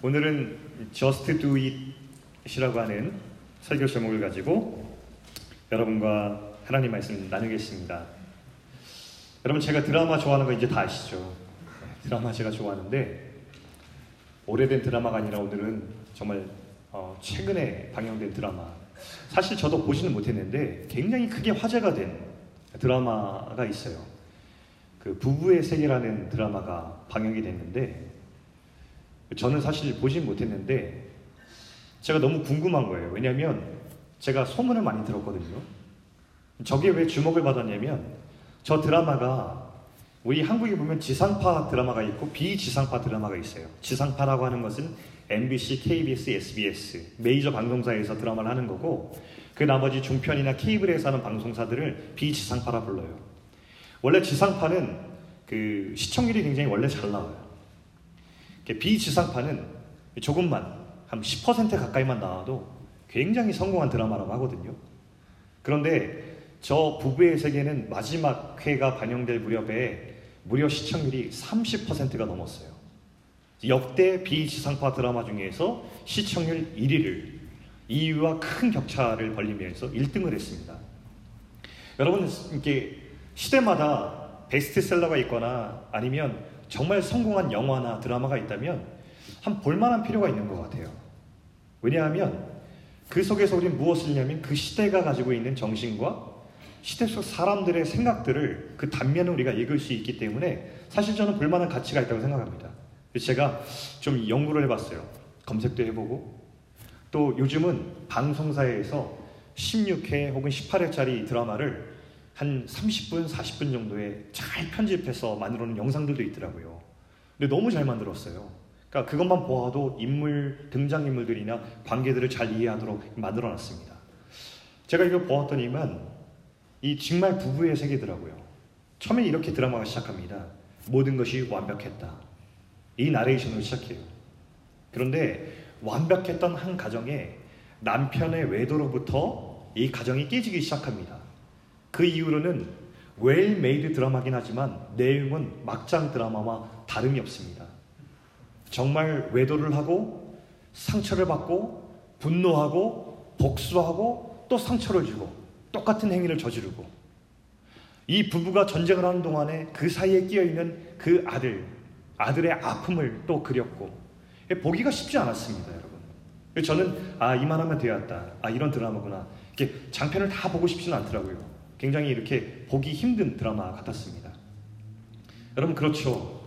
오늘은 Just Do It이라고 하는 설교 제목을 가지고 여러분과 하나님 말씀 나누겠습니다. 여러분 제가 드라마 좋아하는 거 이제 다 아시죠? 네, 드라마 제가 좋아하는데 오래된 드라마가 아니라 오늘은 정말 어, 최근에 방영된 드라마. 사실 저도 보지는 못했는데 굉장히 크게 화제가 된 드라마가 있어요. 그 부부의 세계라는 드라마가 방영이 됐는데 저는 사실 보진 못했는데 제가 너무 궁금한 거예요. 왜냐하면 제가 소문을 많이 들었거든요. 저게 왜 주목을 받았냐면 저 드라마가 우리 한국에 보면 지상파 드라마가 있고 비지상파 드라마가 있어요. 지상파라고 하는 것은 MBC, KBS, SBS 메이저 방송사에서 드라마를 하는 거고 그 나머지 중편이나 케이블에서 하는 방송사들을 비지상파라 불러요. 원래 지상파는 그 시청률이 굉장히 원래 잘 나와요. 비지상파는 조금만 한 10% 가까이만 나와도 굉장히 성공한 드라마라고 하거든요. 그런데 저 부부의 세계는 마지막 회가 반영될 무렵에 무려 시청률이 30%가 넘었어요. 역대 비지상파 드라마 중에서 시청률 1위를 이유와 큰 격차를 벌리면서 1등을 했습니다. 여러분 이게 시대마다 베스트셀러가 있거나 아니면 정말 성공한 영화나 드라마가 있다면 한 볼만한 필요가 있는 것 같아요. 왜냐하면 그 속에서 우리는 무엇을 냐면 그 시대가 가지고 있는 정신과 시대 속 사람들의 생각들을 그 단면을 우리가 읽을 수 있기 때문에 사실 저는 볼만한 가치가 있다고 생각합니다. 제가 좀 연구를 해봤어요. 검색도 해보고 또 요즘은 방송사에서 16회 혹은 18회짜리 드라마를 한 30분, 40분 정도에 잘 편집해서 만들어 놓은 영상들도 있더라고요. 근데 너무 잘 만들었어요. 그러니까 그것만 보아도 인물, 등장인물들이나 관계들을 잘 이해하도록 만들어 놨습니다. 제가 이걸 보았더니만 이 정말 부부의 세계더라고요. 처음에 이렇게 드라마가 시작합니다. 모든 것이 완벽했다. 이 나레이션으로 시작해요. 그런데 완벽했던 한 가정에 남편의 외도로부터 이 가정이 깨지기 시작합니다. 그 이후로는 well-made 드라마긴 하지만 내용은 막장 드라마와 다름이 없습니다. 정말 외도를 하고 상처를 받고 분노하고 복수하고 또 상처를 주고 똑같은 행위를 저지르고 이 부부가 전쟁을 하는 동안에 그 사이에 끼어 있는 그 아들, 아들의 아픔을 또 그렸고 보기가 쉽지 않았습니다, 여러분. 저는 아 이만하면 되었다. 아 이런 드라마구나. 이렇게 장편을 다 보고 싶지는 않더라고요. 굉장히 이렇게 보기 힘든 드라마 같았습니다. 여러분 그렇죠.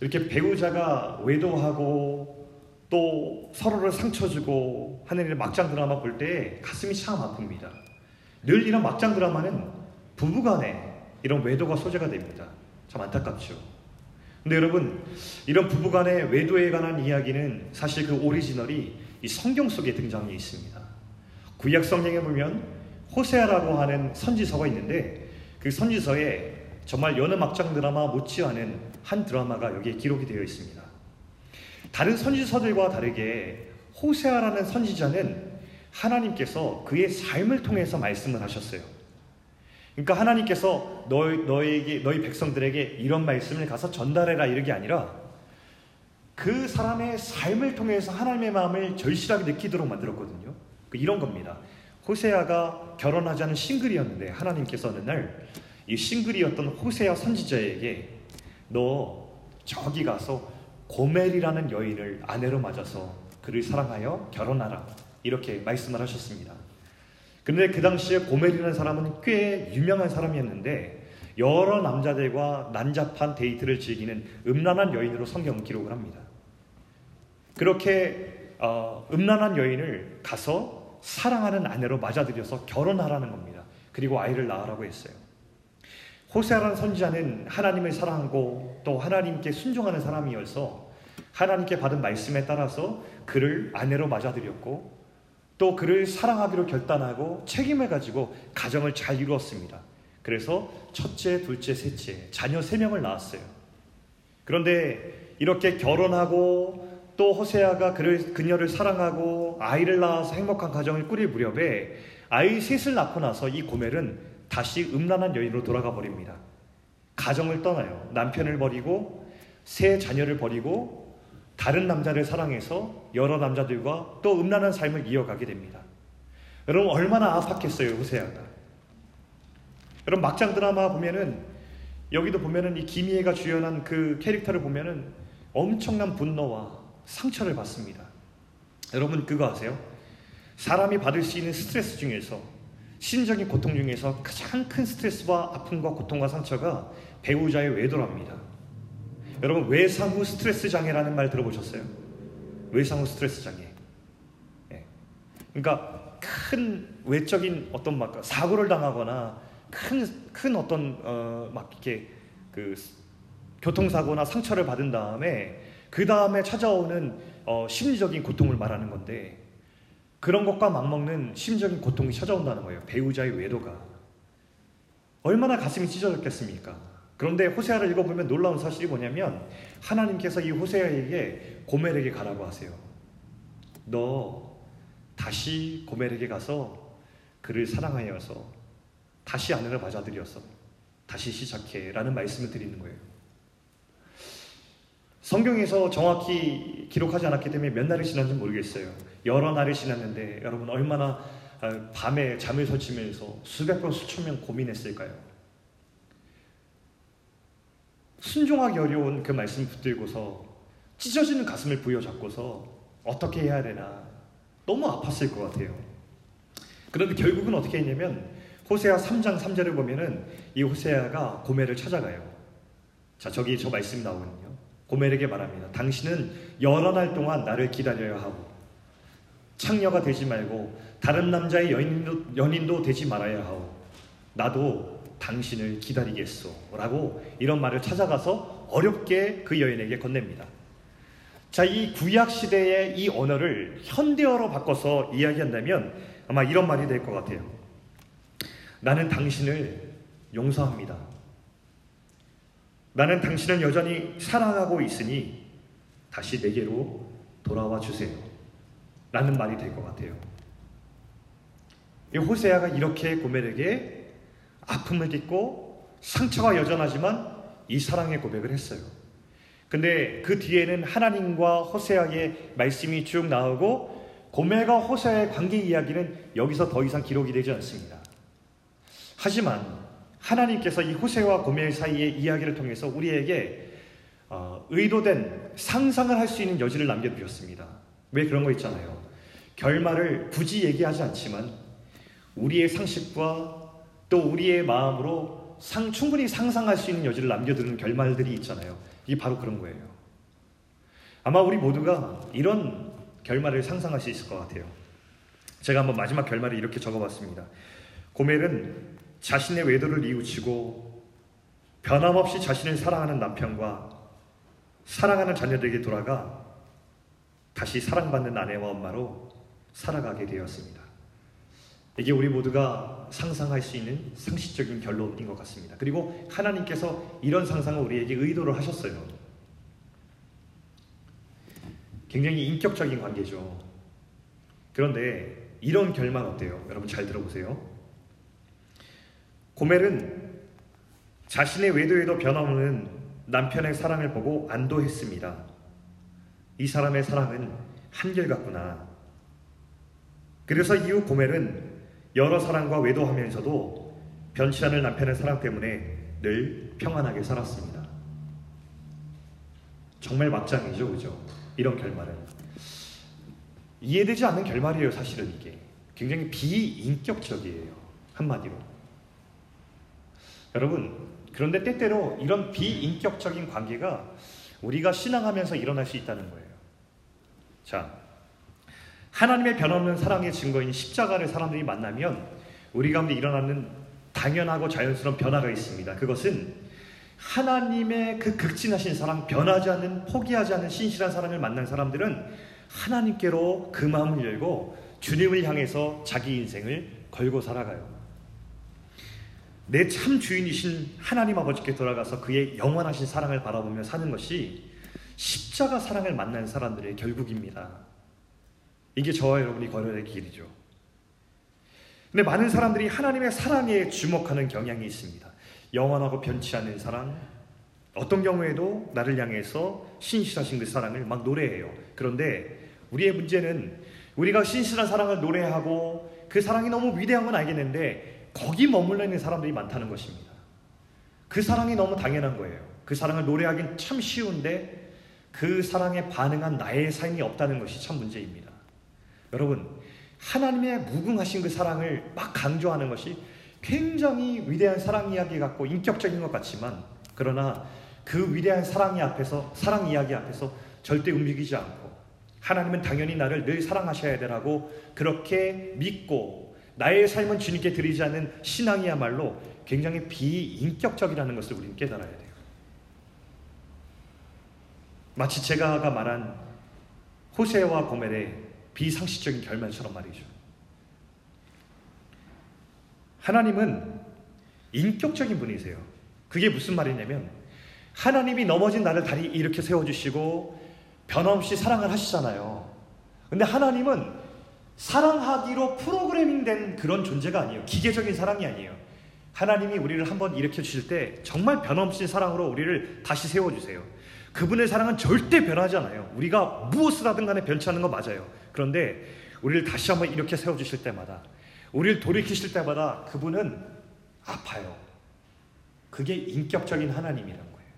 이렇게 배우자가 외도하고 또 서로를 상처 주고 하는 이런 막장 드라마 볼 때 가슴이 참 아픕니다. 늘 이런 막장 드라마는 부부간에 이런 외도가 소재가 됩니다. 참 안타깝죠. 근데 여러분 이런 부부간의 외도에 관한 이야기는 사실 그 오리지널이 이 성경 속에 등장해 있습니다. 구약 성경에 보면 호세아라고 하는 선지서가 있는데 그 선지서에 정말 여느 막장 드라마 못지않은 한 드라마가 여기에 기록이 되어 있습니다. 다른 선지서들과 다르게 호세아라는 선지자는 하나님께서 그의 삶을 통해서 말씀을 하셨어요. 그러니까 하나님께서 너희, 너에게, 너희 백성들에게 이런 말씀을 가서 전달해라 이런 게 아니라 그 사람의 삶을 통해서 하나님의 마음을 절실하게 느끼도록 만들었거든요. 그 이런 겁니다. 호세아가 결혼하지 않은 싱글이었는데 하나님께서 어느 날 이 싱글이었던 호세아 선지자에게 너 저기 가서 고멜이라는 여인을 아내로 맞아서 그를 사랑하여 결혼하라 이렇게 말씀을 하셨습니다. 그런데 그 당시에 고멜이라는 사람은 꽤 유명한 사람이었는데 여러 남자들과 난잡한 데이트를 즐기는 음란한 여인으로 성경은 기록을 합니다. 그렇게 어, 음란한 여인을 가서 사랑하는 아내로 맞아들여서 결혼하라는 겁니다. 그리고 아이를 낳으라고 했어요. 호세아라는 선지자는 하나님을 사랑하고 또 하나님께 순종하는 사람이어서 하나님께 받은 말씀에 따라서 그를 아내로 맞아들였고 또 그를 사랑하기로 결단하고 책임을 가지고 가정을 잘 이루었습니다. 그래서 첫째, 둘째, 셋째, 자녀 세 명을 낳았어요. 그런데 이렇게 결혼하고 또 호세아가 그를, 그녀를 사랑하고 아이를 낳아서 행복한 가정을 꾸릴 무렵에 아이 셋을 낳고 나서 이 고멜은 다시 음란한 여인으로 돌아가 버립니다. 가정을 떠나요. 남편을 버리고 세 자녀를 버리고 다른 남자를 사랑해서 여러 남자들과 또 음란한 삶을 이어가게 됩니다. 여러분 얼마나 아팠겠어요 호세아가. 여러분 막장 드라마 보면은 여기도 보면은 이 김희애가 주연한 그 캐릭터를 보면은 엄청난 분노와 상처를 받습니다. 여러분 그거 아세요? 사람이 받을 수 있는 스트레스 중에서 심적인 고통 중에서 가장 큰 스트레스와 아픔과 고통과 상처가 배우자의 외도랍니다. 여러분 외상후 스트레스 장애라는 말 들어보셨어요? 외상후 스트레스 장애. 네. 그러니까 큰 외적인 어떤 막 사고를 당하거나 큰 큰 어떤 어 막 이렇게 그 교통사고나 상처를 받은 다음에 그 다음에 찾아오는 어 심리적인 고통을 말하는 건데 그런 것과 맞먹는 심적인 고통이 찾아온다는 거예요. 배우자의 외도가 얼마나 가슴이 찢어졌겠습니까? 그런데 호세아를 읽어보면 놀라운 사실이 뭐냐면 하나님께서 이 호세아에게 고멜에게 가라고 하세요. 너 다시 고멜에게 가서 그를 사랑하여서 다시 아내를 맞아들여서 다시 시작해라는 말씀을 드리는 거예요. 성경에서 정확히 기록하지 않았기 때문에 몇 날이 지난지 모르겠어요. 여러 날이 지났는데 여러분 얼마나 아, 밤에 잠을 설치면서 수백 번 수천 명 고민했을까요? 순종하기 어려운 그 말씀 붙들고서 찢어지는 가슴을 부여잡고서 어떻게 해야 되나 너무 아팠을 것 같아요. 그런데 결국은 어떻게 했냐면 호세아 3장 3절을 보면은 이 호세아가 고멜을 찾아가요. 자, 저기 저 말씀 나오거든요. 고멜에게 말합니다. 당신은 여러 날 동안 나를 기다려야 하고 창녀가 되지 말고 다른 남자의 연인도, 연인도 되지 말아야 하고 나도 당신을 기다리겠소 라고 이런 말을 찾아가서 어렵게 그 여인에게 건넵니다. 자, 이 구약 시대의 이 언어를 현대어로 바꿔서 이야기한다면 아마 이런 말이 될 것 같아요. 나는 당신을 용서합니다. 나는 당신을 여전히 사랑하고 있으니 다시 내게로 돌아와 주세요. 라는 말이 될 것 같아요. 호세아가 이렇게 고멜에게 아픔을 딛고 상처가 여전하지만 이 사랑의 고백을 했어요. 근데 그 뒤에는 하나님과 호세아의 말씀이 쭉 나오고 고멜과 호세아의 관계 이야기는 여기서 더 이상 기록이 되지 않습니다. 하지만 하나님께서 이 호세와 고멜 사이의 이야기를 통해서 우리에게 어, 의도된 상상을 할 수 있는 여지를 남겨두셨습니다. 왜 그런 거 있잖아요. 결말을 굳이 얘기하지 않지만 우리의 상식과 또 우리의 마음으로 상, 충분히 상상할 수 있는 여지를 남겨두는 결말들이 있잖아요. 이게 바로 그런 거예요. 아마 우리 모두가 이런 결말을 상상할 수 있을 것 같아요. 제가 한번 마지막 결말을 이렇게 적어봤습니다. 고멜은 자신의 외도를 뉘우치고 변함없이 자신을 사랑하는 남편과 사랑하는 자녀들에게 돌아가 다시 사랑받는 아내와 엄마로 살아가게 되었습니다. 이게 우리 모두가 상상할 수 있는 상식적인 결론인 것 같습니다. 그리고 하나님께서 이런 상상을 우리에게 의도를 하셨어요. 굉장히 인격적인 관계죠. 그런데 이런 결말 어때요? 여러분 잘 들어보세요. 고멜은 자신의 외도에도 변함없는 남편의 사랑을 보고 안도했습니다. 이 사람의 사랑은 한결같구나. 그래서 이후 고멜은 여러 사랑과 외도하면서도 변치 않을 남편의 사랑 때문에 늘 평안하게 살았습니다. 정말 막장이죠, 그죠? 이런 결말은. 이해되지 않는 결말이에요, 사실은 이게. 굉장히 비인격적이에요. 한마디로. 여러분, 그런데 때때로 이런 비인격적인 관계가 우리가 신앙하면서 일어날 수 있다는 거예요. 자, 하나님의 변함없는 사랑의 증거인 십자가를 사람들이 만나면 우리 가운데 일어나는 당연하고 자연스러운 변화가 있습니다. 그것은 하나님의 그 극진하신 사랑, 변하지 않는, 포기하지 않는 신실한 사랑을 만난 사람들은 하나님께로 그 마음을 열고 주님을 향해서 자기 인생을 걸고 살아가요. 내 참 주인이신 하나님 아버지께 돌아가서 그의 영원하신 사랑을 바라보며 사는 것이 십자가 사랑을 만난 사람들의 결국입니다. 이게 저와 여러분이 걸어야 될 길이죠. 근데 많은 사람들이 하나님의 사랑에 주목하는 경향이 있습니다. 영원하고 변치 않는 사랑, 어떤 경우에도 나를 향해서 신실하신 그 사랑을 막 노래해요. 그런데 우리의 문제는 우리가 신실한 사랑을 노래하고 그 사랑이 너무 위대한 건 알겠는데 거기 머물러 있는 사람들이 많다는 것입니다. 그 사랑이 너무 당연한 거예요. 그 사랑을 노래하긴 참 쉬운데 그 사랑에 반응한 나의 삶이 없다는 것이 참 문제입니다. 여러분, 하나님의 무궁하신 그 사랑을 막 강조하는 것이 굉장히 위대한 사랑 이야기 같고 인격적인 것 같지만 그러나 그 위대한 사랑이 앞에서 사랑 이야기 앞에서 절대 움직이지 않고 하나님은 당연히 나를 늘 사랑하셔야 되라고 그렇게 믿고 나의 삶은 주님께 드리지 않는 신앙이야말로 굉장히 비인격적이라는 것을 우리는 깨달아야 돼요. 마치 제가 아까 말한 호세와 고멜의 비상식적인 결말처럼 말이죠. 하나님은 인격적인 분이세요. 그게 무슨 말이냐면 하나님이 넘어진 나를 다리 이렇게 세워주시고 변함없이 사랑을 하시잖아요. 근데 하나님은 사랑하기로 프로그래밍 된 그런 존재가 아니에요. 기계적인 사랑이 아니에요. 하나님이 우리를 한번 일으켜 주실 때 정말 변함없이 사랑으로 우리를 다시 세워 주세요. 그분의 사랑은 절대 변하지 않아요. 우리가 무엇을 하든 간에 변치 않는 거 맞아요. 그런데 우리를 다시 한번 이렇게 세워 주실 때마다, 우리를 돌이키실 때마다 그분은 아파요. 그게 인격적인 하나님이란 거예요.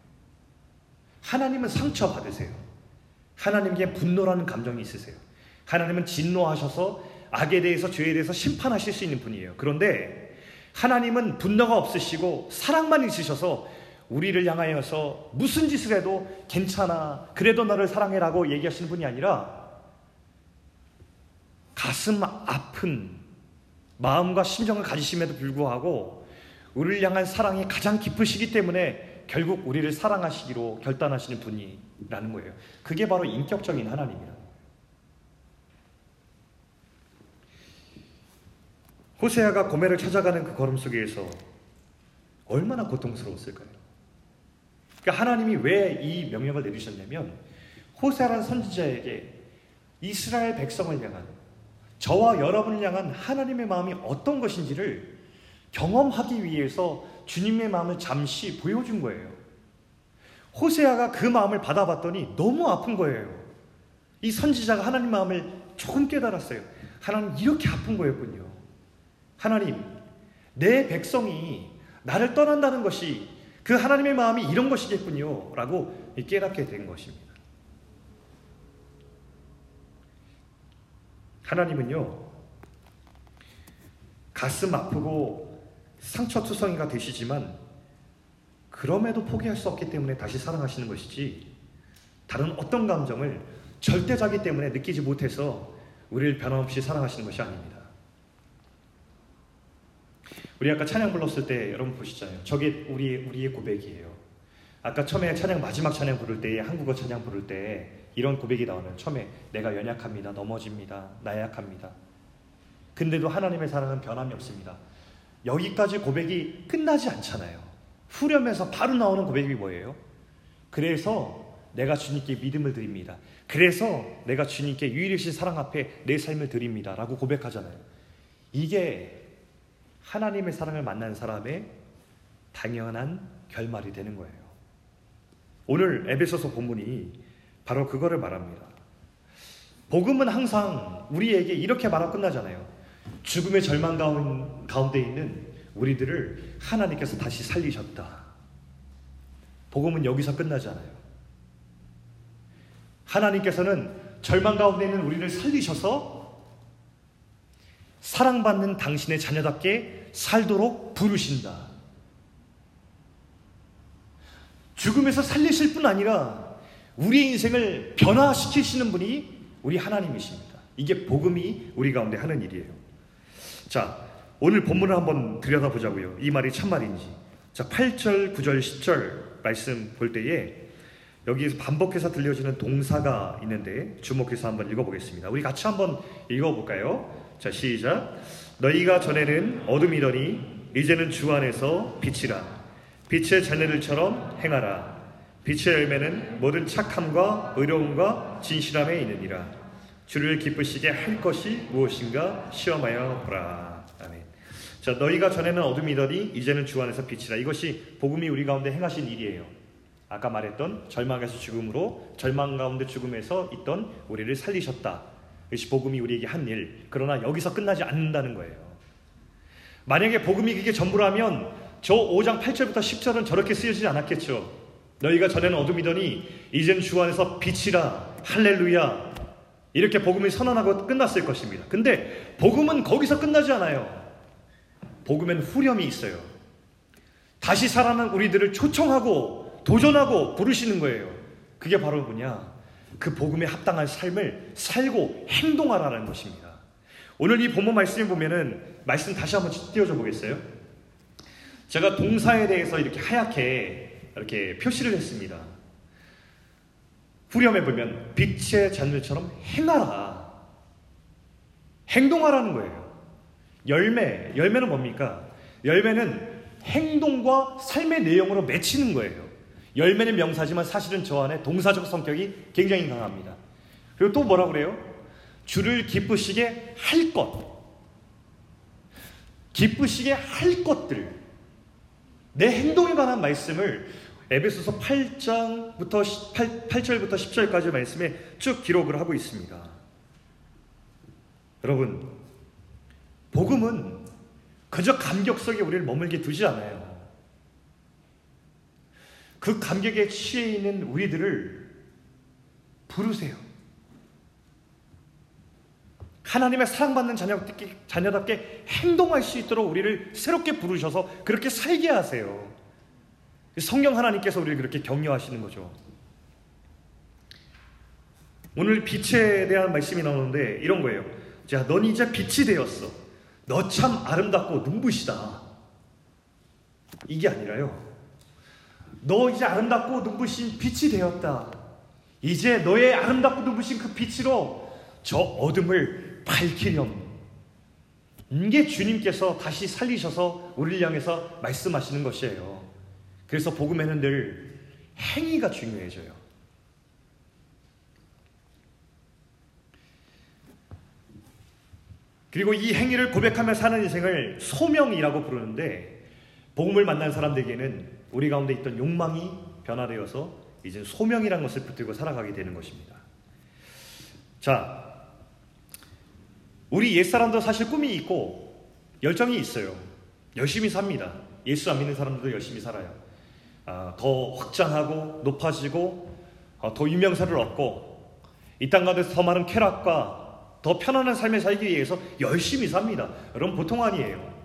하나님은 상처 받으세요. 하나님께 분노라는 감정이 있으세요. 하나님은 진노하셔서 악에 대해서 죄에 대해서 심판하실 수 있는 분이에요. 그런데 하나님은 분노가 없으시고 사랑만 있으셔서 우리를 향하여서 무슨 짓을 해도 괜찮아. 그래도 너를 사랑해라고 얘기하시는 분이 아니라 가슴 아픈 마음과 심정을 가지심에도 불구하고 우리를 향한 사랑이 가장 깊으시기 때문에 결국 우리를 사랑하시기로 결단하시는 분이라는 거예요. 그게 바로 인격적인 하나님이라. 호세아가 고멜을 찾아가는 그 걸음 속에서 얼마나 고통스러웠을까요? 그러니까 하나님이 왜 이 명령을 내리셨냐면 호세아라는 선지자에게 이스라엘 백성을 향한 저와 여러분을 향한 하나님의 마음이 어떤 것인지를 경험하기 위해서 주님의 마음을 잠시 보여준 거예요. 호세아가 그 마음을 받아봤더니 너무 아픈 거예요. 이 선지자가 하나님 마음을 조금 깨달았어요. 하나님 이렇게 아픈 거였군요. 하나님, 내 백성이 나를 떠난다는 것이 그 하나님의 마음이 이런 것이겠군요. 라고 깨닫게 된 것입니다. 하나님은요, 가슴 아프고 상처투성이가 되시지만 그럼에도 포기할 수 없기 때문에 다시 사랑하시는 것이지 다른 어떤 감정을 절대자기 때문에 느끼지 못해서 우리를 변함없이 사랑하시는 것이 아닙니다. 우리 아까 찬양 불렀을 때 여러분 보시잖아요. 저게 우리 우리의 고백이에요. 아까 처음에 찬양 마지막 찬양 부를 때 한국어 찬양 부를 때 이런 고백이 나오면 처음에 내가 연약합니다. 넘어집니다. 나약합니다. 근데도 하나님의 사랑은 변함이 없습니다. 여기까지 고백이 끝나지 않잖아요. 후렴에서 바로 나오는 고백이 뭐예요? 그래서 내가 주님께 믿음을 드립니다. 그래서 내가 주님께 유일하신 사랑 앞에 내 삶을 드립니다. 라고 고백하잖아요. 이게 하나님의 사랑을 만난 사람의 당연한 결말이 되는 거예요. 오늘 에베소서 본문이 바로 그거를 말합니다. 복음은 항상 우리에게 이렇게 말하고 끝나잖아요. 죽음의 절망 가운데 있는 우리들을 하나님께서 다시 살리셨다. 복음은 여기서 끝나잖아요. 하나님께서는 절망 가운데 있는 우리를 살리셔서 사랑받는 당신의 자녀답게 살도록 부르신다. 죽음에서 살리실 뿐 아니라 우리의 인생을 변화시키시는 분이 우리 하나님이십니다. 이게 복음이 우리 가운데 하는 일이에요. 자, 오늘 본문을 한번 들여다보자고요. 이 말이 참말인지. 자, 8절, 9절, 10절 말씀 볼 때에 여기에서 반복해서 들려지는 동사가 있는데 주목해서 한번 읽어보겠습니다. 우리 같이 한번 읽어볼까요? 자, 시작. 너희가 전에는 어둠이더니 이제는 주 안에서 빛이라. 빛의 자녀들처럼 행하라. 빛의 열매는 모든 착함과 의로움과 진실함에 있느니라. 주를 기쁘시게 할 것이 무엇인가 시험하여 보라. 아멘. 자, 너희가 전에는 어둠이더니 이제는 주 안에서 빛이라. 이것이 복음이 우리 가운데 행하신 일이에요. 아까 말했던 절망에서 죽음으로 절망 가운데 죽음에서 있던 우리를 살리셨다. 이것이 복음이 우리에게 한 일. 그러나 여기서 끝나지 않는다는 거예요. 만약에 복음이 그게 전부라면 저 5장 8절부터 10절은 저렇게 쓰여지지 않았겠죠. 너희가 전에는 어둠이더니 이젠 주 안에서 빛이라 할렐루야 이렇게 복음이 선언하고 끝났을 것입니다. 근데 복음은 거기서 끝나지 않아요. 복음엔 후렴이 있어요. 다시 살아난 우리들을 초청하고 도전하고 부르시는 거예요. 그게 바로 뭐냐? 그 복음에 합당한 삶을 살고 행동하라는 것입니다. 오늘 이 본문 말씀을 보면은 말씀 다시 한번 띄워줘 보겠어요? 제가 동사에 대해서 이렇게 하얗게 이렇게 표시를 했습니다. 후렴에 보면 빛의 잔들처럼 행하라. 행동하라는 거예요. 열매, 열매는 뭡니까? 열매는 행동과 삶의 내용으로 맺히는 거예요. 열매는 명사지만 사실은 저 안에 동사적 성격이 굉장히 강합니다. 그리고 또 뭐라 그래요? 주를 기쁘시게 할 것. 기쁘시게 할 것들. 내 행동에 관한 말씀을 에베소서 8장부터 8, 8절부터 10절까지 말씀에 쭉 기록을 하고 있습니다. 여러분, 복음은 그저 감격 속에 우리를 머물게 두지 않아요. 그 감격에 취해 있는 우리들을 부르세요. 하나님의 사랑받는 자녀답게, 자녀답게 행동할 수 있도록 우리를 새롭게 부르셔서 그렇게 살게 하세요. 성경 하나님께서 우리를 그렇게 격려하시는 거죠. 오늘 빛에 대한 말씀이 나오는데 이런 거예요. 자, 넌 이제 빛이 되었어. 너 참 아름답고 눈부시다. 이게 아니라요. 너 이제 아름답고 눈부신 빛이 되었다. 이제 너의 아름답고 눈부신 그 빛으로 저 어둠을 밝히렴. 이게 주님께서 다시 살리셔서 우리를 향해서 말씀하시는 것이에요. 그래서 복음에는 늘 행위가 중요해져요. 그리고 이 행위를 고백하며 사는 인생을 소명이라고 부르는데 복음을 만난 사람들에게는 우리 가운데 있던 욕망이 변화되어서 이제 소명이라는 것을 붙들고 살아가게 되는 것입니다. 자, 우리 옛사람도 사실 꿈이 있고 열정이 있어요. 열심히 삽니다. 예수 안 믿는 사람들도 열심히 살아요. 아, 더 확장하고 높아지고 어, 더 유명세를 얻고 이 땅 가운데서 더 많은 쾌락과 더 편안한 삶을 살기 위해서 열심히 삽니다. 여러분 보통 아니에요.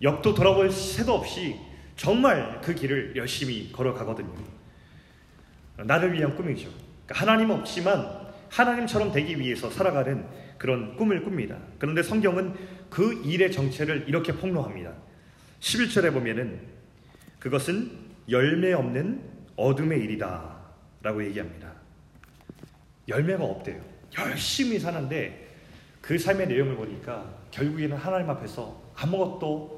옆도 돌아볼 새도 없이 정말 그 길을 열심히 걸어가거든요. 나를 위한 꿈이죠. 그러니까 하나님 없지만 하나님처럼 되기 위해서 살아가는 그런 꿈을 꿉니다. 그런데 성경은 그 일의 정체를 이렇게 폭로합니다. 11절에 보면은 그것은 열매 없는 어둠의 일이다. 라고 얘기합니다. 열매가 없대요. 열심히 사는데 그 삶의 내용을 보니까 결국에는 하나님 앞에서 아무것도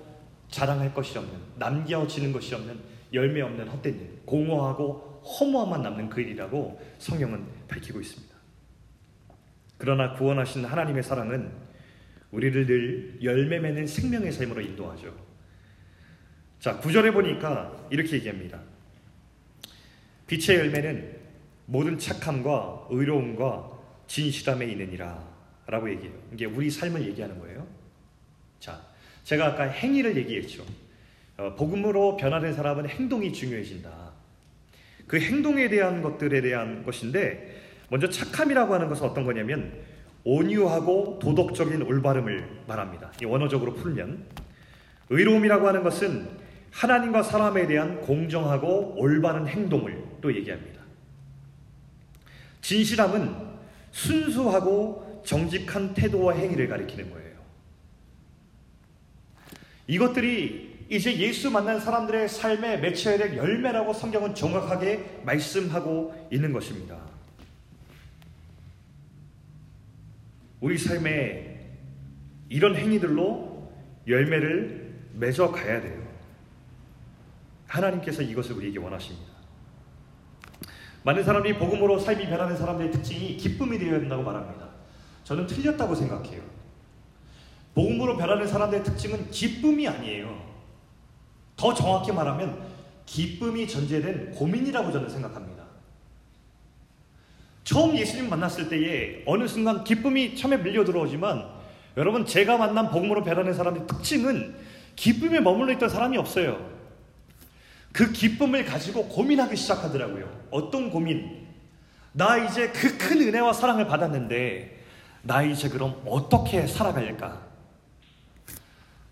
자랑할 것이 없는, 남겨지는 것이 없는, 열매 없는 헛된 일, 공허하고 허무함만 남는 그 일이라고 성경은 밝히고 있습니다. 그러나 구원하신 하나님의 사랑은 우리를 늘 열매 맺는 생명의 삶으로 인도하죠. 자, 구절에 보니까 이렇게 얘기합니다. 빛의 열매는 모든 착함과 의로움과 진실함에 있느니라 라고 얘기해요. 이게 우리 삶을 얘기하는 거예요. 자, 제가 아까 행위를 얘기했죠. 어, 복음으로 변화된 사람은 행동이 중요해진다. 그 행동에 대한 것들에 대한 것인데 먼저 착함이라고 하는 것은 어떤 거냐면 온유하고 도덕적인 올바름을 말합니다. 이 원어적으로 풀면 의로움이라고 하는 것은 하나님과 사람에 대한 공정하고 올바른 행동을 또 얘기합니다. 진실함은 순수하고 정직한 태도와 행위를 가리키는 거예요. 이것들이 이제 예수 만난 사람들의 삶에 맺혀야 될 열매라고 성경은 정확하게 말씀하고 있는 것입니다. 우리 삶에 이런 행위들로 열매를 맺어 가야 돼요. 하나님께서 이것을 우리에게 원하십니다. 많은 사람들이 복음으로 삶이 변하는 사람들의 특징이 기쁨이 되어야 된다고 말합니다. 저는 틀렸다고 생각해요. 복음으로 변하는 사람들의 특징은 기쁨이 아니에요. 더 정확히 말하면 기쁨이 전제된 고민이라고 저는 생각합니다. 처음 예수님 만났을 때에 어느 순간 기쁨이 처음에 밀려 들어오지만 여러분 제가 만난 복음으로 변하는 사람의 특징은 기쁨에 머물러 있던 사람이 없어요. 그 기쁨을 가지고 고민하기 시작하더라고요. 어떤 고민? 나 이제 그 큰 은혜와 사랑을 받았는데 나 이제 그럼 어떻게 살아갈까?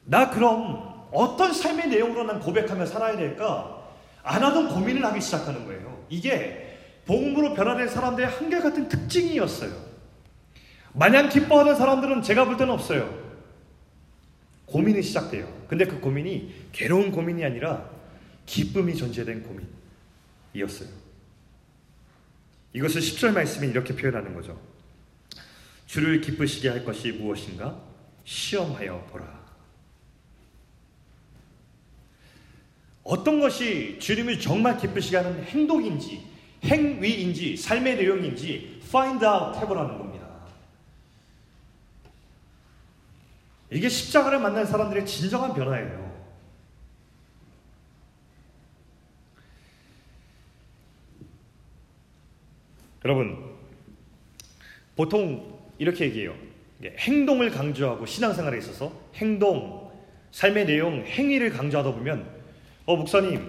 나 그럼 어떤 삶의 내용으로 난 고백하며 살아야 될까? 안 하던 고민을 하기 시작하는 거예요. 이게 복음으로 변화된 사람들의 한결같은 특징이었어요. 마냥 기뻐하는 사람들은 제가 볼 때는 없어요. 고민이 시작돼요. 근데 그 고민이 괴로운 고민이 아니라 기쁨이 전제된 고민이었어요. 이것을 10절 말씀이 이렇게 표현하는 거죠. 주를 기쁘시게 할 것이 무엇인가? 시험하여 보라. 어떤 것이 주님을 정말 기쁘시게 하는 행동인지, 행위인지, 삶의 내용인지 find out 해보라는 겁니다. 이게 십자가를 만난 사람들의 진정한 변화예요. 여러분, 보통 이렇게 얘기해요. 행동을 강조하고 신앙생활에 있어서 행동, 삶의 내용, 행위를 강조하다 보면 어, 목사님,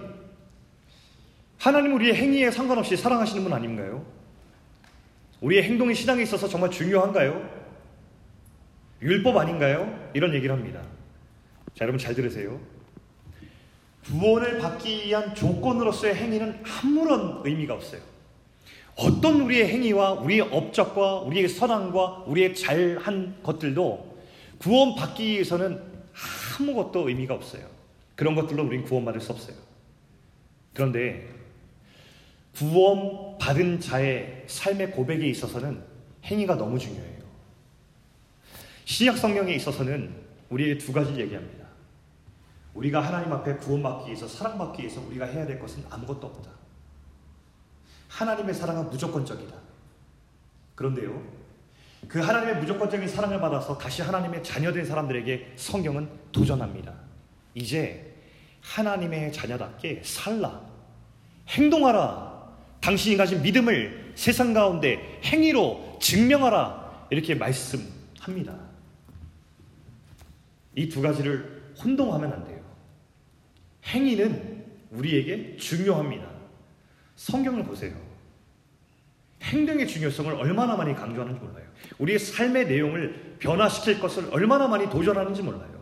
하나님 우리의 행위에 상관없이 사랑하시는 분 아닌가요? 우리의 행동이 신앙에 있어서 정말 중요한가요? 율법 아닌가요? 이런 얘기를 합니다. 자, 여러분 잘 들으세요. 구원을 받기 위한 조건으로서의 행위는 아무런 의미가 없어요. 어떤 우리의 행위와 우리의 업적과 우리의 선함과 우리의 잘한 것들도 구원받기 위해서는 아무것도 의미가 없어요. 그런 것들로 우리는 구원받을 수 없어요. 그런데 구원받은 자의 삶의 고백에 있어서는 행위가 너무 중요해요. 신약 성경에 있어서는 우리에게 두 가지를 얘기합니다. 우리가 하나님 앞에 구원받기 위해서 사랑받기 위해서 우리가 해야 될 것은 아무것도 없다. 하나님의 사랑은 무조건적이다. 그런데요, 그 하나님의 무조건적인 사랑을 받아서 다시 하나님의 자녀된 사람들에게 성경은 도전합니다. 이제 하나님의 자녀답게 살라. 행동하라. 당신이 가진 믿음을 세상 가운데 행위로 증명하라. 이렇게 말씀합니다. 이 두 가지를 혼동하면 안 돼요. 행위는 우리에게 중요합니다. 성경을 보세요. 행동의 중요성을 얼마나 많이 강조하는지 몰라요. 우리의 삶의 내용을 변화시킬 것을 얼마나 많이 도전하는지 몰라요.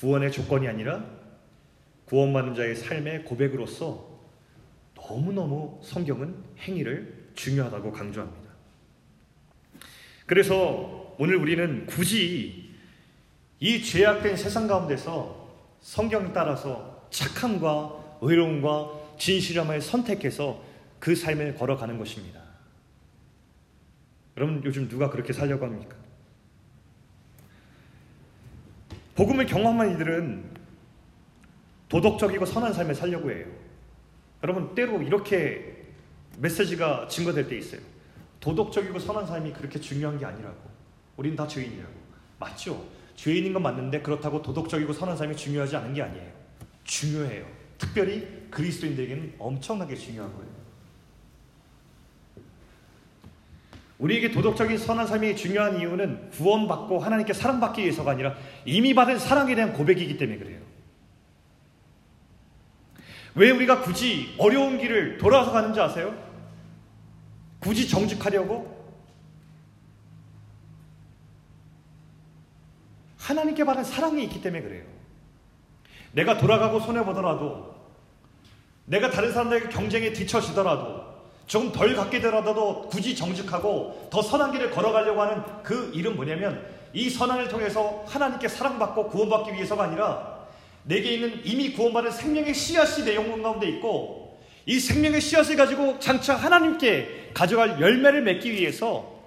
구원의 조건이 아니라 구원받는 자의 삶의 고백으로서 너무너무 성경은 행위를 중요하다고 강조합니다. 그래서 오늘 우리는 굳이 이 죄악된 세상 가운데서 성경 따라서 착함과 의로움과 진실함을 선택해서 그 삶을 걸어가는 것입니다. 여러분 요즘 누가 그렇게 살려고 합니까? 복음을 경험한 이들은 도덕적이고 선한 삶을 살려고 해요. 여러분 때로 이렇게 메시지가 증거될 때 있어요. 도덕적이고 선한 삶이 그렇게 중요한 게 아니라고. 우린 다 죄인이라고. 맞죠? 죄인인 건 맞는데 그렇다고 도덕적이고 선한 삶이 중요하지 않은 게 아니에요. 중요해요. 특별히 그리스도인들에게는 엄청나게 중요한 거예요. 우리에게 도덕적인 선한 삶이 중요한 이유는 구원받고 하나님께 사랑받기 위해서가 아니라 이미 받은 사랑에 대한 고백이기 때문에 그래요. 왜 우리가 굳이 어려운 길을 돌아서 가는지 아세요? 굳이 정직하려고? 하나님께 받은 사랑이 있기 때문에 그래요. 내가 돌아가고 손해보더라도 내가 다른 사람들에게 경쟁에 뒤처지더라도 조금 덜 갖게 되더라도 굳이 정직하고 더 선한 길을 걸어가려고 하는 그 일은 뭐냐면 이 선한을 통해서 하나님께 사랑받고 구원받기 위해서가 아니라 내게 있는 이미 구원받은 생명의 씨앗이 내 영혼 가운데 있고 이 생명의 씨앗을 가지고 장차 하나님께 가져갈 열매를 맺기 위해서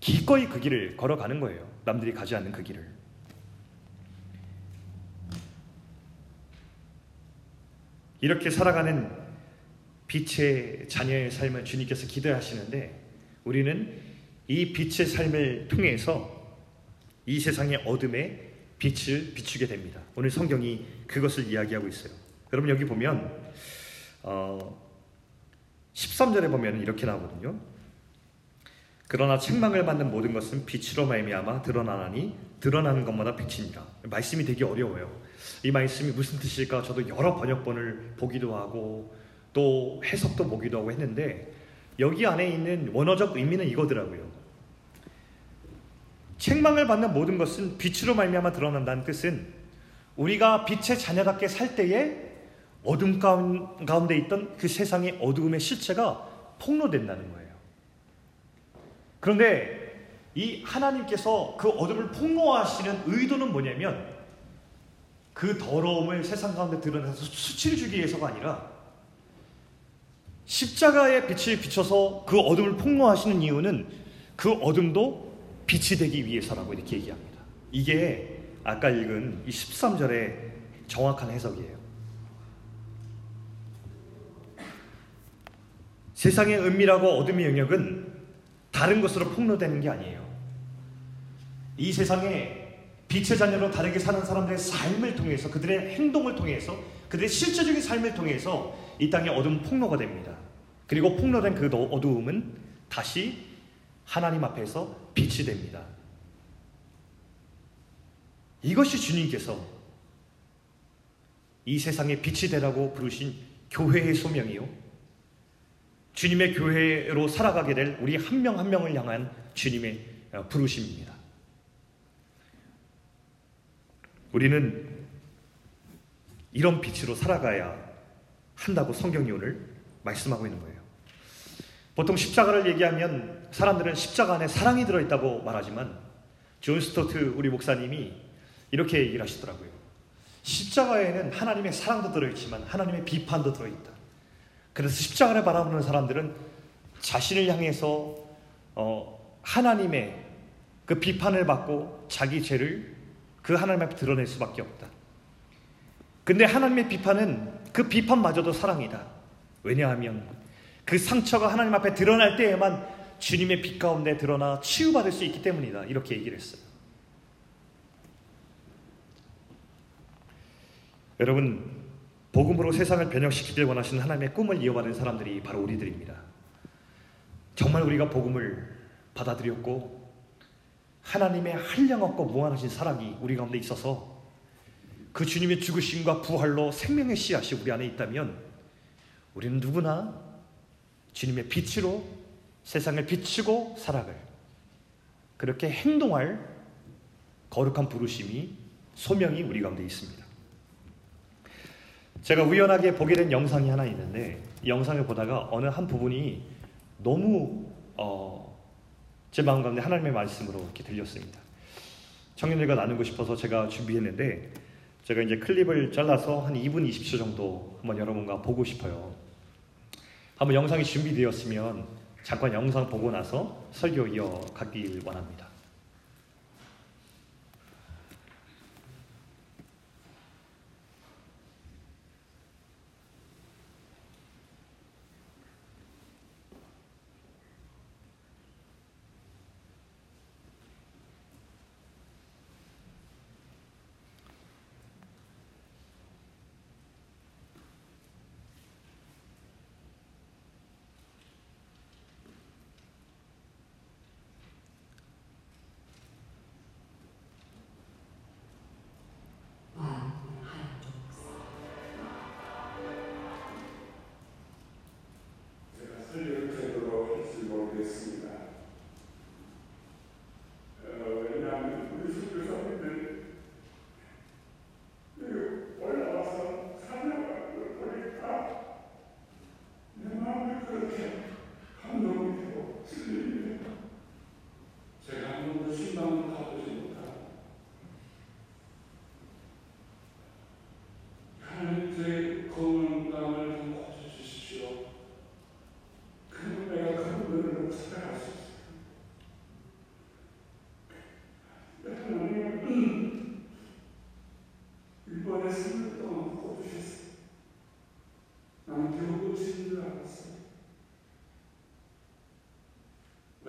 기꺼이 그 길을 걸어가는 거예요. 남들이 가지 않는 그 길을. 이렇게 살아가는 빛의 자녀의 삶을 주님께서 기대하시는데 우리는 이 빛의 삶을 통해서 이 세상의 어둠에 빛을 비추게 됩니다. 오늘 성경이 그것을 이야기하고 있어요. 여러분 여기 보면 어, 13절에 보면 이렇게 나오거든요. 그러나 책망을 받는 모든 것은 빛으로 말미암아 드러나나니 드러나는 것마다 빛이니라. 말씀이 되게 어려워요. 이 말씀이 무슨 뜻일까? 저도 여러 번역본을 보기도 하고 또 해석도 보기도 하고 했는데 여기 안에 있는 원어적 의미는 이거더라고요. 책망을 받는 모든 것은 빛으로 말미암아 드러난다는 뜻은 우리가 빛의 자녀답게 살 때에 어둠 가운데 있던 그 세상의 어두움의 실체가 폭로된다는 거예요. 그런데 이 하나님께서 그 어둠을 폭로하시는 의도는 뭐냐면 그 더러움을 세상 가운데 드러내서 수치를 주기 위해서가 아니라 십자가의 빛을 비춰서 그 어둠을 폭로하시는 이유는 그 어둠도 빛이 되기 위해서라고 이렇게 얘기합니다. 이게 아까 읽은 이 13절의 정확한 해석이에요. 세상의 은밀하고 어둠의 영역은 다른 것으로 폭로되는 게 아니에요. 이 세상에 빛의 자녀로 다르게 사는 사람들의 삶을 통해서 그들의 행동을 통해서 그들의 실제적인 삶을 통해서 이 땅의 어둠 폭로가 됩니다. 그리고 폭로된 그 어두움은 다시 하나님 앞에서 빛이 됩니다. 이것이 주님께서 이 세상에 빛이 되라고 부르신 교회의 소명이요. 주님의 교회로 살아가게 될 우리 한 명한 한 명을 향한 주님의 어, 부르심입니다. 우리는 이런 빛으로 살아가야 한다고 성경이 오늘 말씀하고 있는 거예요. 보통 십자가를 얘기하면 사람들은 십자가 안에 사랑이 들어있다고 말하지만 존 스토트 우리 목사님이 이렇게 얘기를 하시더라고요. 십자가에는 하나님의 사랑도 들어있지만 하나님의 심판도 들어있다. 그래서 십자가를 바라보는 사람들은 자신을 향해서 어, 하나님의 그 심판을 받고 자기 죄를 그 하나님 앞에 드러낼 수밖에 없다. 근데 하나님의 비판은 그 비판마저도 사랑이다. 왜냐하면 그 상처가 하나님 앞에 드러날 때에만 주님의 빛 가운데 드러나 치유받을 수 있기 때문이다. 이렇게 얘기를 했어요. 여러분, 복음으로 세상을 변형시키길 원하시는 하나님의 꿈을 이어받은 사람들이 바로 우리들입니다. 정말 우리가 복음을 받아들였고 하나님의 한량 없고 무한하신 사랑이 우리 가운데 있어서 그 주님의 죽으심과 부활로 생명의 씨앗이 우리 안에 있다면 우리는 누구나 주님의 빛으로 세상을 비추고 살아갈 그렇게 행동할 거룩한 부르심이 소명이 우리 가운데 있습니다. 제가 우연하게 보게 된 영상이 하나 있는데 영상을 보다가 어느 한 부분이 너무 어, 제 마음 가운데 하나님의 말씀으로 이렇게 들렸습니다. 청년들과 나누고 싶어서 제가 준비했는데 제가 이제 클립을 잘라서 한 2분 20초 정도 한번 여러분과 보고 싶어요. 한번 영상이 준비되었으면 잠깐 영상 보고 나서 설교 이어가길 원합니다.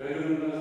Pero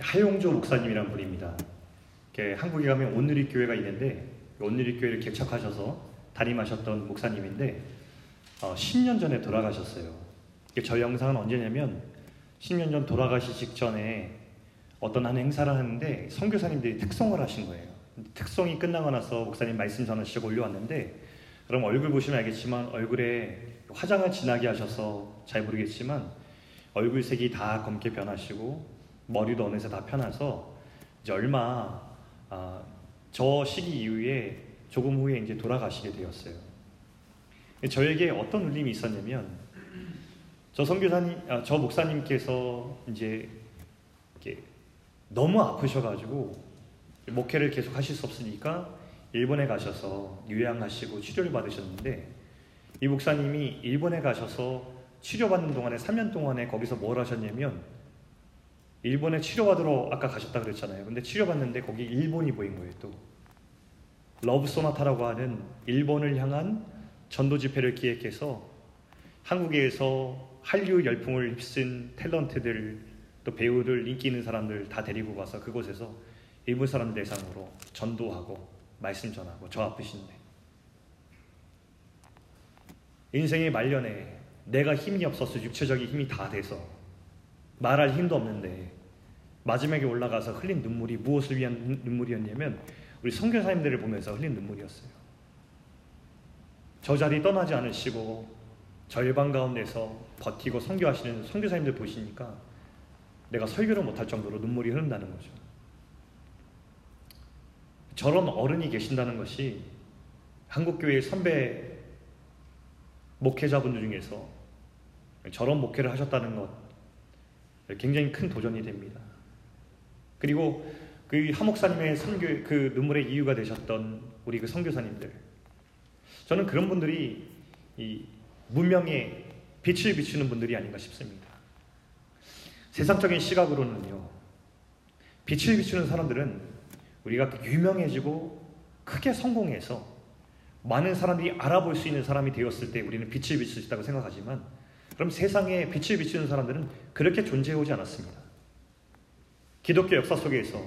하용조 목사님이란 분입니다. 한국에 가면 온누리 교회가 있는데 온누리 교회를 개척하셔서 담임하셨던 목사님인데 어, 10년 전에 돌아가셨어요. 저 영상은 언제냐면 10년 전 돌아가시 직전에 어떤 한 행사를 하는데 선교사님들이 특송을 하신 거예요. 특송이 끝나고 나서 목사님 말씀 전하시고 올려왔는데 그럼 얼굴 보시면 알겠지만 얼굴에 화장을 진하게 하셔서 잘 모르겠지만 얼굴색이 다 검게 변하시고 머리도 어느새 다 펴나서 이제 얼마 아, 저 시기 이후에 조금 후에 이제 돌아가시게 되었어요. 저에게 어떤 울림이 있었냐면 저 선교사님, 아, 저 목사님께서 이제 너무 아프셔가지고 목회를 계속 하실 수 없으니까 일본에 가셔서 요양하시고 치료를 받으셨는데 이 목사님이 일본에 가셔서 치료받는 동안에 3년 동안에 거기서 뭘 하셨냐면 일본에 치료받으러 아까 가셨다 그랬잖아요. 근데 치료받는데 거기 일본이 보인 거예요, 또. 러브 소나타라고 하는 일본을 향한 전도 집회를 기획해서 한국에서 한류 열풍을 휩쓴 탤런트들 또 배우들 인기 있는 사람들 다 데리고 가서 그곳에서 일본 사람 대상으로 전도하고 말씀 전하고 저 아프신데 인생의 말년에 내가 힘이 없어서 육체적인 힘이 다 돼서 말할 힘도 없는데 마지막에 올라가서 흘린 눈물이 무엇을 위한 눈물이었냐면 우리 선교사님들을 보면서 흘린 눈물이었어요. 저 자리 떠나지 않으시고 절반 가운데서 버티고 선교하시는 선교사님들 보시니까 내가 설교를 못할 정도로 눈물이 흐른다는 거죠. 저런 어른이 계신다는 것이 한국교회의 선배 목회자분들 중에서 저런 목회를 하셨다는 것 굉장히 큰 도전이 됩니다. 그리고 그 하목사님의 선교 그 눈물의 이유가 되셨던 우리 그 선교사님들 저는 그런 분들이 이 문명에 빛을 비추는 분들이 아닌가 싶습니다. 세상적인 시각으로는요 빛을 비추는 사람들은 우리가 유명해지고 크게 성공해서 많은 사람들이 알아볼 수 있는 사람이 되었을 때 우리는 빛을 비출 수 있다고 생각하지만 그럼 세상에 빛을 비추는 사람들은 그렇게 존재해 오지 않았습니다. 기독교 역사 속에서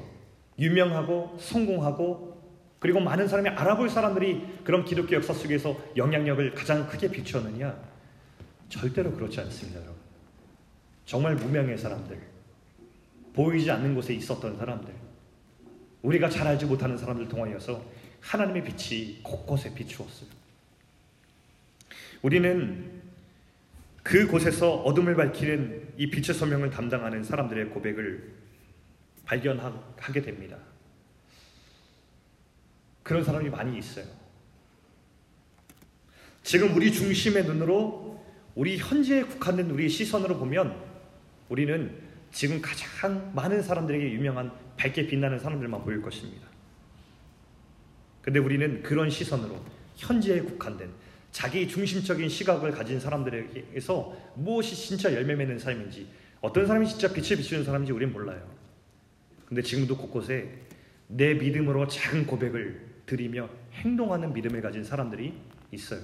유명하고 성공하고 그리고 많은 사람이 알아볼 사람들이 그런 기독교 역사 속에서 영향력을 가장 크게 비추었느냐? 절대로 그렇지 않습니다, 여러분. 정말 무명의 사람들, 보이지 않는 곳에 있었던 사람들, 우리가 잘 알지 못하는 사람들 통하여서 하나님의 빛이 곳곳에 비추었어요. 우리는 그곳에서 어둠을 밝히는 이 빛의 소명을 담당하는 사람들의 고백을 발견하게 됩니다. 그런 사람이 많이 있어요. 지금 우리 중심의 눈으로 우리 현재에 국한된 우리의 시선으로 보면 우리는 지금 가장 많은 사람들에게 유명한 밝게 빛나는 사람들만 보일 것입니다. 근데 우리는 그런 시선으로 현재에 국한된 자기 중심적인 시각을 가진 사람들에게서 무엇이 진짜 열매 맺는 삶인지 어떤 사람이 진짜 빛을 비추는 사람인지 우리는 몰라요. 근데 지금도 곳곳에 내 믿음으로 작은 고백을 드리며 행동하는 믿음을 가진 사람들이 있어요.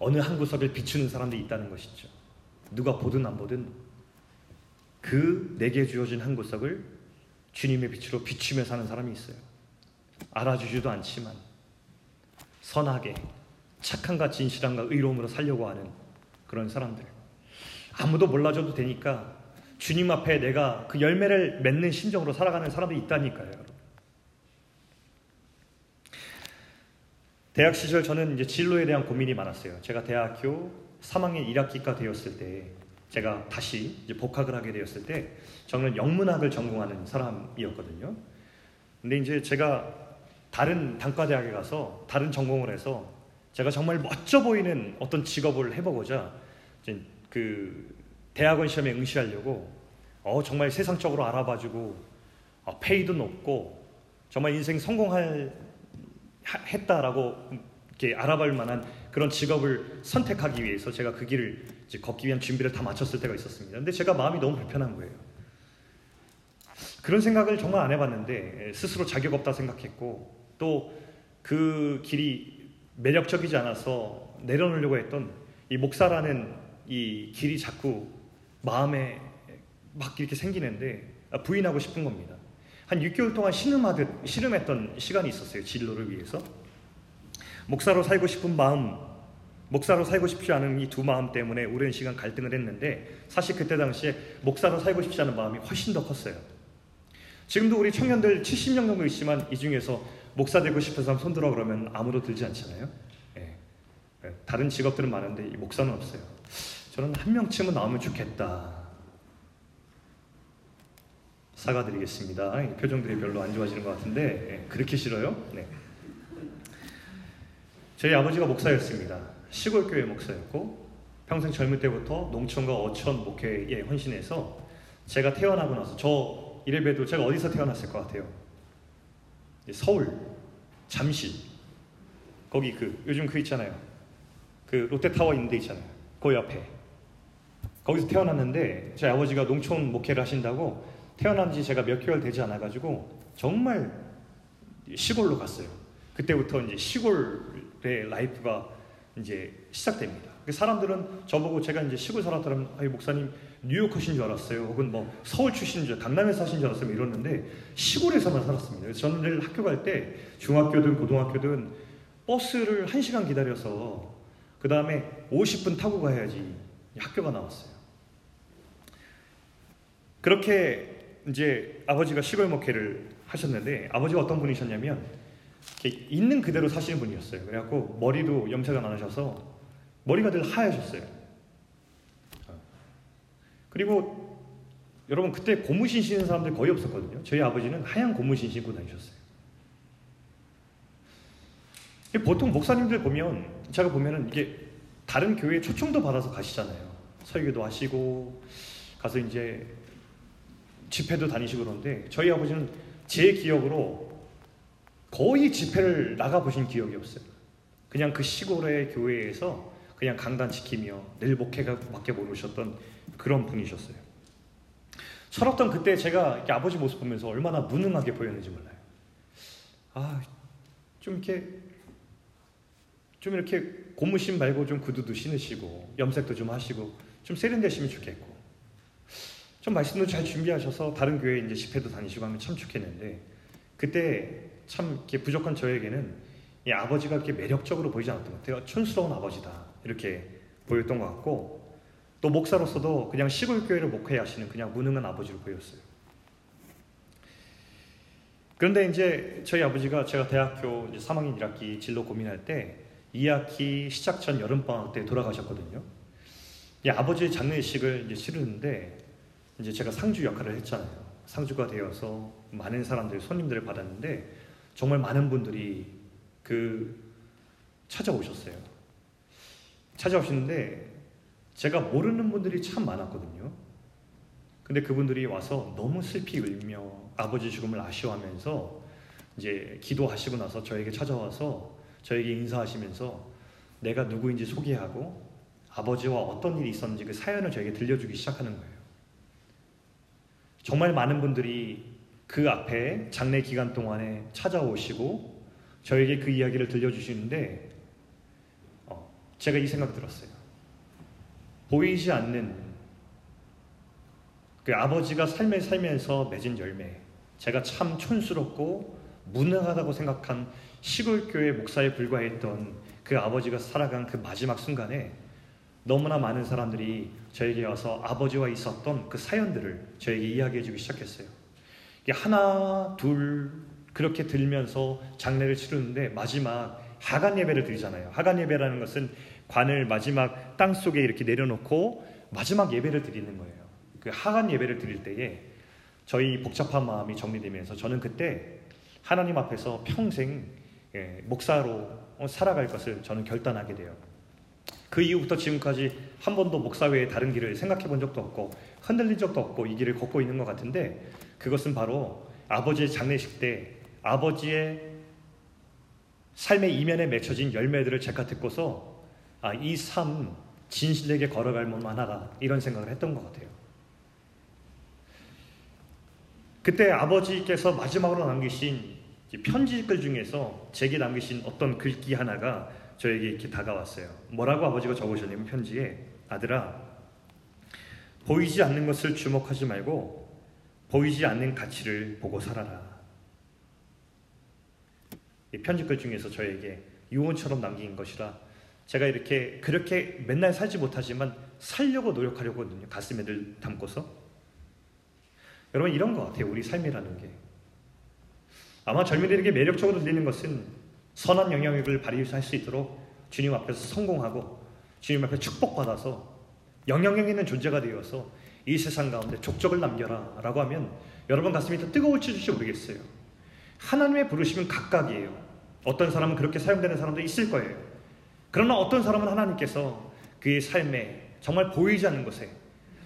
어느 한 구석을 비추는 사람들이 있다는 것이죠. 누가 보든 안 보든 그 내게 주어진 한 구석을 주님의 빛으로 비추며 사는 사람이 있어요. 알아주지도 않지만 선하게 착함과 진실함과 의로움으로 살려고 하는 그런 사람들. 아무도 몰라줘도 되니까 주님 앞에 내가 그 열매를 맺는 심정으로 살아가는 사람들이 있다니까요, 여러분. 대학 시절 저는 이제 진로에 대한 고민이 많았어요. 제가 대학교 3학년 1학기가 되었을 때 제가 다시 이제 복학을 하게 되었을 때 저는 영문학을 전공하는 사람이었거든요. 근데 이제 제가 다른 단과대학에 가서 다른 전공을 해서 제가 정말 멋져 보이는 어떤 직업을 해보고자 그 대학원 시험에 응시하려고 어 정말 세상적으로 알아봐주고 어, 페이도 높고 정말 인생 성공할 했다라고 이렇게 알아볼 만한 그런 직업을 선택하기 위해서 제가 그 길을 걷기 위한 준비를 다 마쳤을 때가 있었습니다. 근데 제가 마음이 너무 불편한 거예요. 그런 생각을 정말 안 해봤는데 스스로 자격 없다 생각했고 또 그 길이 매력적이지 않아서 내려놓으려고 했던 이 목사라는 이 길이 자꾸 마음에 막 이렇게 생기는데 부인하고 싶은 겁니다. 한 6개월 동안 신음하듯 신음했던 시간이 있었어요. 진로를 위해서. 목사로 살고 싶은 마음, 목사로 살고 싶지 않은 이 두 마음 때문에 오랜 시간 갈등을 했는데 사실 그때 당시에 목사로 살고 싶지 않은 마음이 훨씬 더 컸어요. 지금도 우리 청년들 70명 정도 있지만 이 중에서 목사 되고 싶은 사람 손 들어 그러면 아무도 들지 않잖아요. 예. 예. 다른 직업들은 많은데 이 목사는 없어요. 저는 한 명쯤은 나오면 좋겠다. 사과드리겠습니다. 표정들이 별로 안 좋아지는 것 같은데 예. 그렇게 싫어요? 네. 저희 아버지가 목사였습니다. 시골 교회 목사였고 평생 젊을 때부터 농촌과 어촌 목회에 헌신해서 제가 태어나고 나서 저 이래봬도 제가 어디서 태어났을 것 같아요. 서울, 잠실, 거기 그 요즘 그 있잖아요. 그 롯데타워 있는 데 있잖아요. 그 옆에. 거기서 태어났는데 제 아버지가 농촌 목회를 하신다고 태어난 지 제가 몇 개월 되지 않아 가지고 정말 시골로 갔어요. 그때부터 이제 시골의 life가 이제 시작됩니다. 그 사람들은 저보고 제가 이제 시골 살았다면 아이 목사님 유학 하신 줄 알았어요. 혹은 뭐 서울 출신인 줄, 강남에서 사신 줄 알았어요. 이러는데 시골에서만 살았습니다. 그래서 저는 늘 학교 갈 때 중학교든 고등학교든 버스를 1시간 기다려서 그 다음에 50분 타고 가야지 학교가 나왔어요. 그렇게 이제 아버지가 시골 목회를 하셨는데 아버지가 어떤 분이셨냐면 있는 그대로 사시는 분이었어요. 그래갖고 머리도 염색을 안 하셔서 머리가 늘 하얘졌어요. 그리고 여러분 그때 고무신 신는 사람들 거의 없었거든요. 저희 아버지는 하얀 고무신 신고 다니셨어요. 보통 목사님들 보면 제가 보면은 이게 다른 교회 초청도 받아서 가시잖아요. 설교도 하시고 가서 이제 집회도 다니시고 그러는데 저희 아버지는 제 기억으로 거의 집회를 나가 보신 기억이 없어요. 그냥 그 시골의 교회에서 그냥 강단 지키며 늘 목회가 밖에 못 오셨던 그런 분이셨어요. 철없던 그때 제가 이렇게 아버지 모습 보면서 얼마나 무능하게 보였는지 몰라요. 아, 좀 이렇게 좀 이렇게 고무신 말고 좀 구두도 신으시고 염색도 좀 하시고 좀 세련되시면 좋겠고 좀 말씀도 잘 준비하셔서 다른 교회 이제 집회도 다니시고 하면 참 좋겠는데 그때 참 이렇게 부족한 저에게는 이 아버지가 그렇게 매력적으로 보이지 않았던 것 같아요. 촌스러운 아버지다 이렇게 보였던 것 같고 또 목사로서도 그냥 시골 교회를 목회하시는 그냥 무능한 아버지로 보였어요. 그런데 이제 저희 아버지가 제가 대학교 3학년 1학기 진로 고민할 때 2학기 시작 전 여름방학 때 돌아가셨거든요. 이 아버지의 장례식을 이제 치르는데 이제 제가 상주 역할을 했잖아요. 상주가 되어서 많은 사람들 손님들을 받았는데 정말 많은 분들이 그 찾아오셨어요. 찾아오시는데 제가 모르는 분들이 참 많았거든요. 근데 그분들이 와서 너무 슬피 울며 아버지 죽음을 아쉬워하면서 이제 기도하시고 나서 저에게 찾아와서 저에게 인사하시면서 내가 누구인지 소개하고 아버지와 어떤 일이 있었는지 그 사연을 저에게 들려주기 시작하는 거예요. 정말 많은 분들이 그 앞에 장례 기간 동안에 찾아오시고 저에게 그 이야기를 들려주시는데 어, 제가 이 생각 들었어요. 보이지 않는 그 아버지가 삶에 살면서 맺은 열매, 제가 참 촌스럽고 무능하다고 생각한 시골교회 목사에 불과했던 그 아버지가 살아간 그 마지막 순간에 너무나 많은 사람들이 저에게 와서 아버지와 있었던 그 사연들을 저에게 이야기해 주기 시작했어요. 하나, 둘, 그렇게 들면서 장례를 치르는데 마지막 하간 예배를 드리잖아요. 하간 예배라는 것은 관을 마지막 땅 속에 이렇게 내려놓고 마지막 예배를 드리는 거예요. 그 하간 예배를 드릴 때에 저희 복잡한 마음이 정리되면서 저는 그때 하나님 앞에서 평생 예, 목사로 살아갈 것을 저는 결단하게 돼요. 그 이후부터 지금까지 한 번도 목사 외에 다른 길을 생각해 본 적도 없고 흔들린 적도 없고 이 길을 걷고 있는 것 같은데 그것은 바로 아버지의 장례식 때 아버지의 삶의 이면에 맺혀진 열매들을 제가 듣고서 아, 이 삶 진실에게 걸어갈 만하다 이런 생각을 했던 것 같아요. 그때 아버지께서 마지막으로 남기신 편지글 중에서 제게 남기신 어떤 글귀 하나가 저에게 이렇게 다가왔어요. 뭐라고 아버지가 적으셨냐면 편지에 아들아 보이지 않는 것을 주목하지 말고 보이지 않는 가치를 보고 살아라. 이 편지글 중에서 저에게 유언처럼 남긴 것이라 제가 이렇게 그렇게 맨날 살지 못하지만 살려고 노력하려거든요. 가슴에 늘 담고서. 여러분 이런 것 같아요. 우리 삶이라는 게. 아마 젊은이들에게 매력적으로 들리는 것은 선한 영향력을 발휘할 수 있도록 주님 앞에서 성공하고 주님 앞에 축복받아서 영향력 있는 존재가 되어서 이 세상 가운데 족적을 남겨라 라고 하면 여러분 가슴이 더 뜨거울지 모르겠어요. 하나님의 부르심은 각각이에요. 어떤 사람은 그렇게 사용되는 사람도 있을 거예요. 그러나 어떤 사람은 하나님께서 그의 삶에 정말 보이지 않는 것에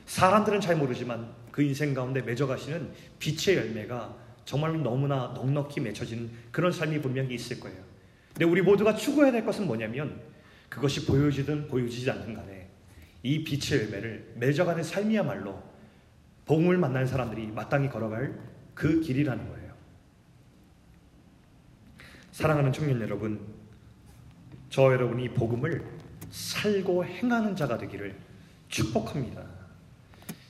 사람들은 잘 모르지만 그 인생 가운데 맺어가시는 빛의 열매가 정말 너무나 넉넉히 맺혀지는 그런 삶이 분명히 있을 거예요. 근데 우리 모두가 추구해야 될 것은 뭐냐면 그것이 보여지든 보여지지 않든 간에 이 빛의 열매를 맺어가는 삶이야말로 복음을 만난 사람들이 마땅히 걸어갈 그 길이라는 거예요. 사랑하는 청년 여러분, 저 여러분이 복음을 살고 행하는 자가 되기를 축복합니다.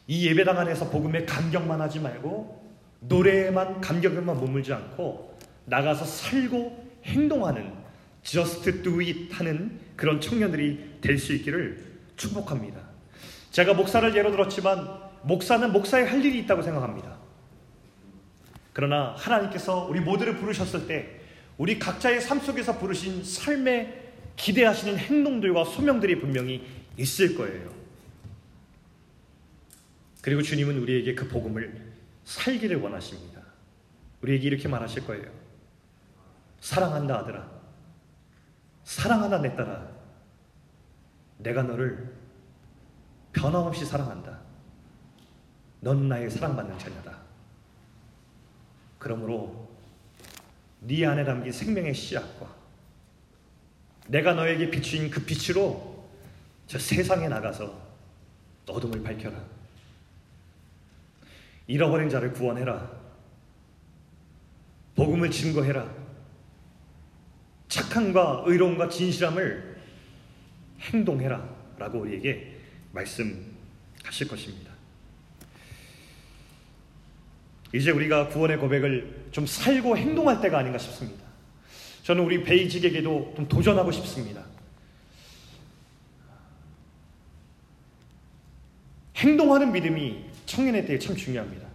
이 예배당 안에서 복음에 감격만 하지 말고 노래에만 감격에만 머물지 않고 나가서 살고 행동하는 just do it 하는 그런 청년들이 될 수 있기를 축복합니다. 제가 목사를 예로 들었지만 목사는 목사의 할 일이 있다고 생각합니다. 그러나 하나님께서 우리 모두를 부르셨을 때 우리 각자의 삶 속에서 부르신 삶에 기대하시는 행동들과 소명들이 분명히 있을 거예요. 그리고 주님은 우리에게 그 복음을 살기를 원하십니다. 우리에게 이렇게 말하실 거예요. 사랑한다 아들아. 사랑하다 내 딸아. 내가 너를 변함없이 사랑한다. 넌 나의 사랑받는 자녀다. 그러므로 네 안에 담긴 생명의 씨앗과 내가 너에게 비추인 그 빛으로 저 세상에 나가서 어둠을 밝혀라. 잃어버린 자를 구원해라. 복음을 증거해라. 착함과 의로움과 진실함을 행동해라. 라고 우리에게 말씀하실 것입니다. 이제 우리가 구원의 고백을 좀 살고 행동할 때가 아닌가 싶습니다. 저는 우리 베이직에게도 좀 도전하고 싶습니다. 행동하는 믿음이 청년에 대해 참 중요합니다.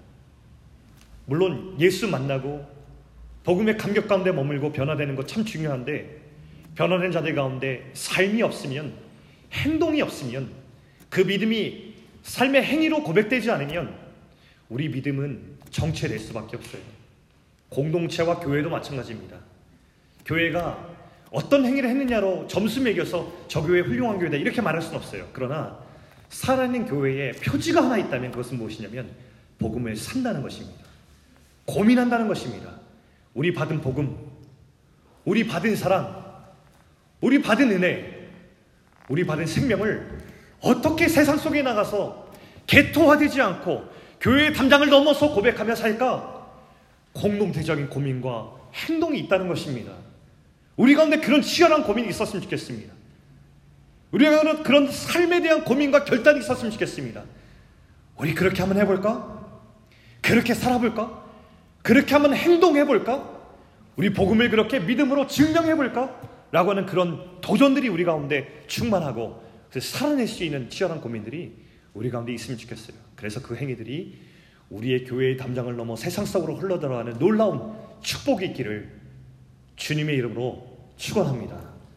물론 예수 만나고 복음의 감격 가운데 머물고 변화되는 것 참 중요한데 변화된 자들 가운데 삶이 없으면 행동이 없으면 그 믿음이 삶의 행위로 고백되지 않으면 우리 믿음은 정체될 수밖에 없어요. 공동체와 교회도 마찬가지입니다. 교회가 어떤 행위를 했느냐로 점수 매겨서 저 교회 훌륭한 교회다 이렇게 말할 수는 없어요. 그러나 살아있는 교회에 표지가 하나 있다면 그것은 무엇이냐면 복음을 산다는 것입니다. 고민한다는 것입니다. 우리 받은 복음, 우리 받은 사랑, 우리 받은 은혜, 우리 받은 생명을 어떻게 세상 속에 나가서 개토화되지 않고 교회의 담장을 넘어서 고백하며 살까? 공동체적인 고민과 행동이 있다는 것입니다. 우리 가운데 그런 치열한 고민이 있었으면 좋겠습니다. 우리가 그런 삶에 대한 고민과 결단이 있었으면 좋겠습니다. 우리 그렇게 한번 해볼까? 그렇게 살아볼까? 그렇게 한번 행동해볼까? 우리 복음을 그렇게 믿음으로 증명해볼까? 라고 하는 그런 도전들이 우리 가운데 충만하고 살아낼 수 있는 치열한 고민들이 우리 가운데 있으면 좋겠어요. 그래서 그 행위들이 우리의 교회의 담장을 넘어 세상 속으로 흘러들어가는 놀라운 축복이 있기를 주님의 이름으로 축원합니다.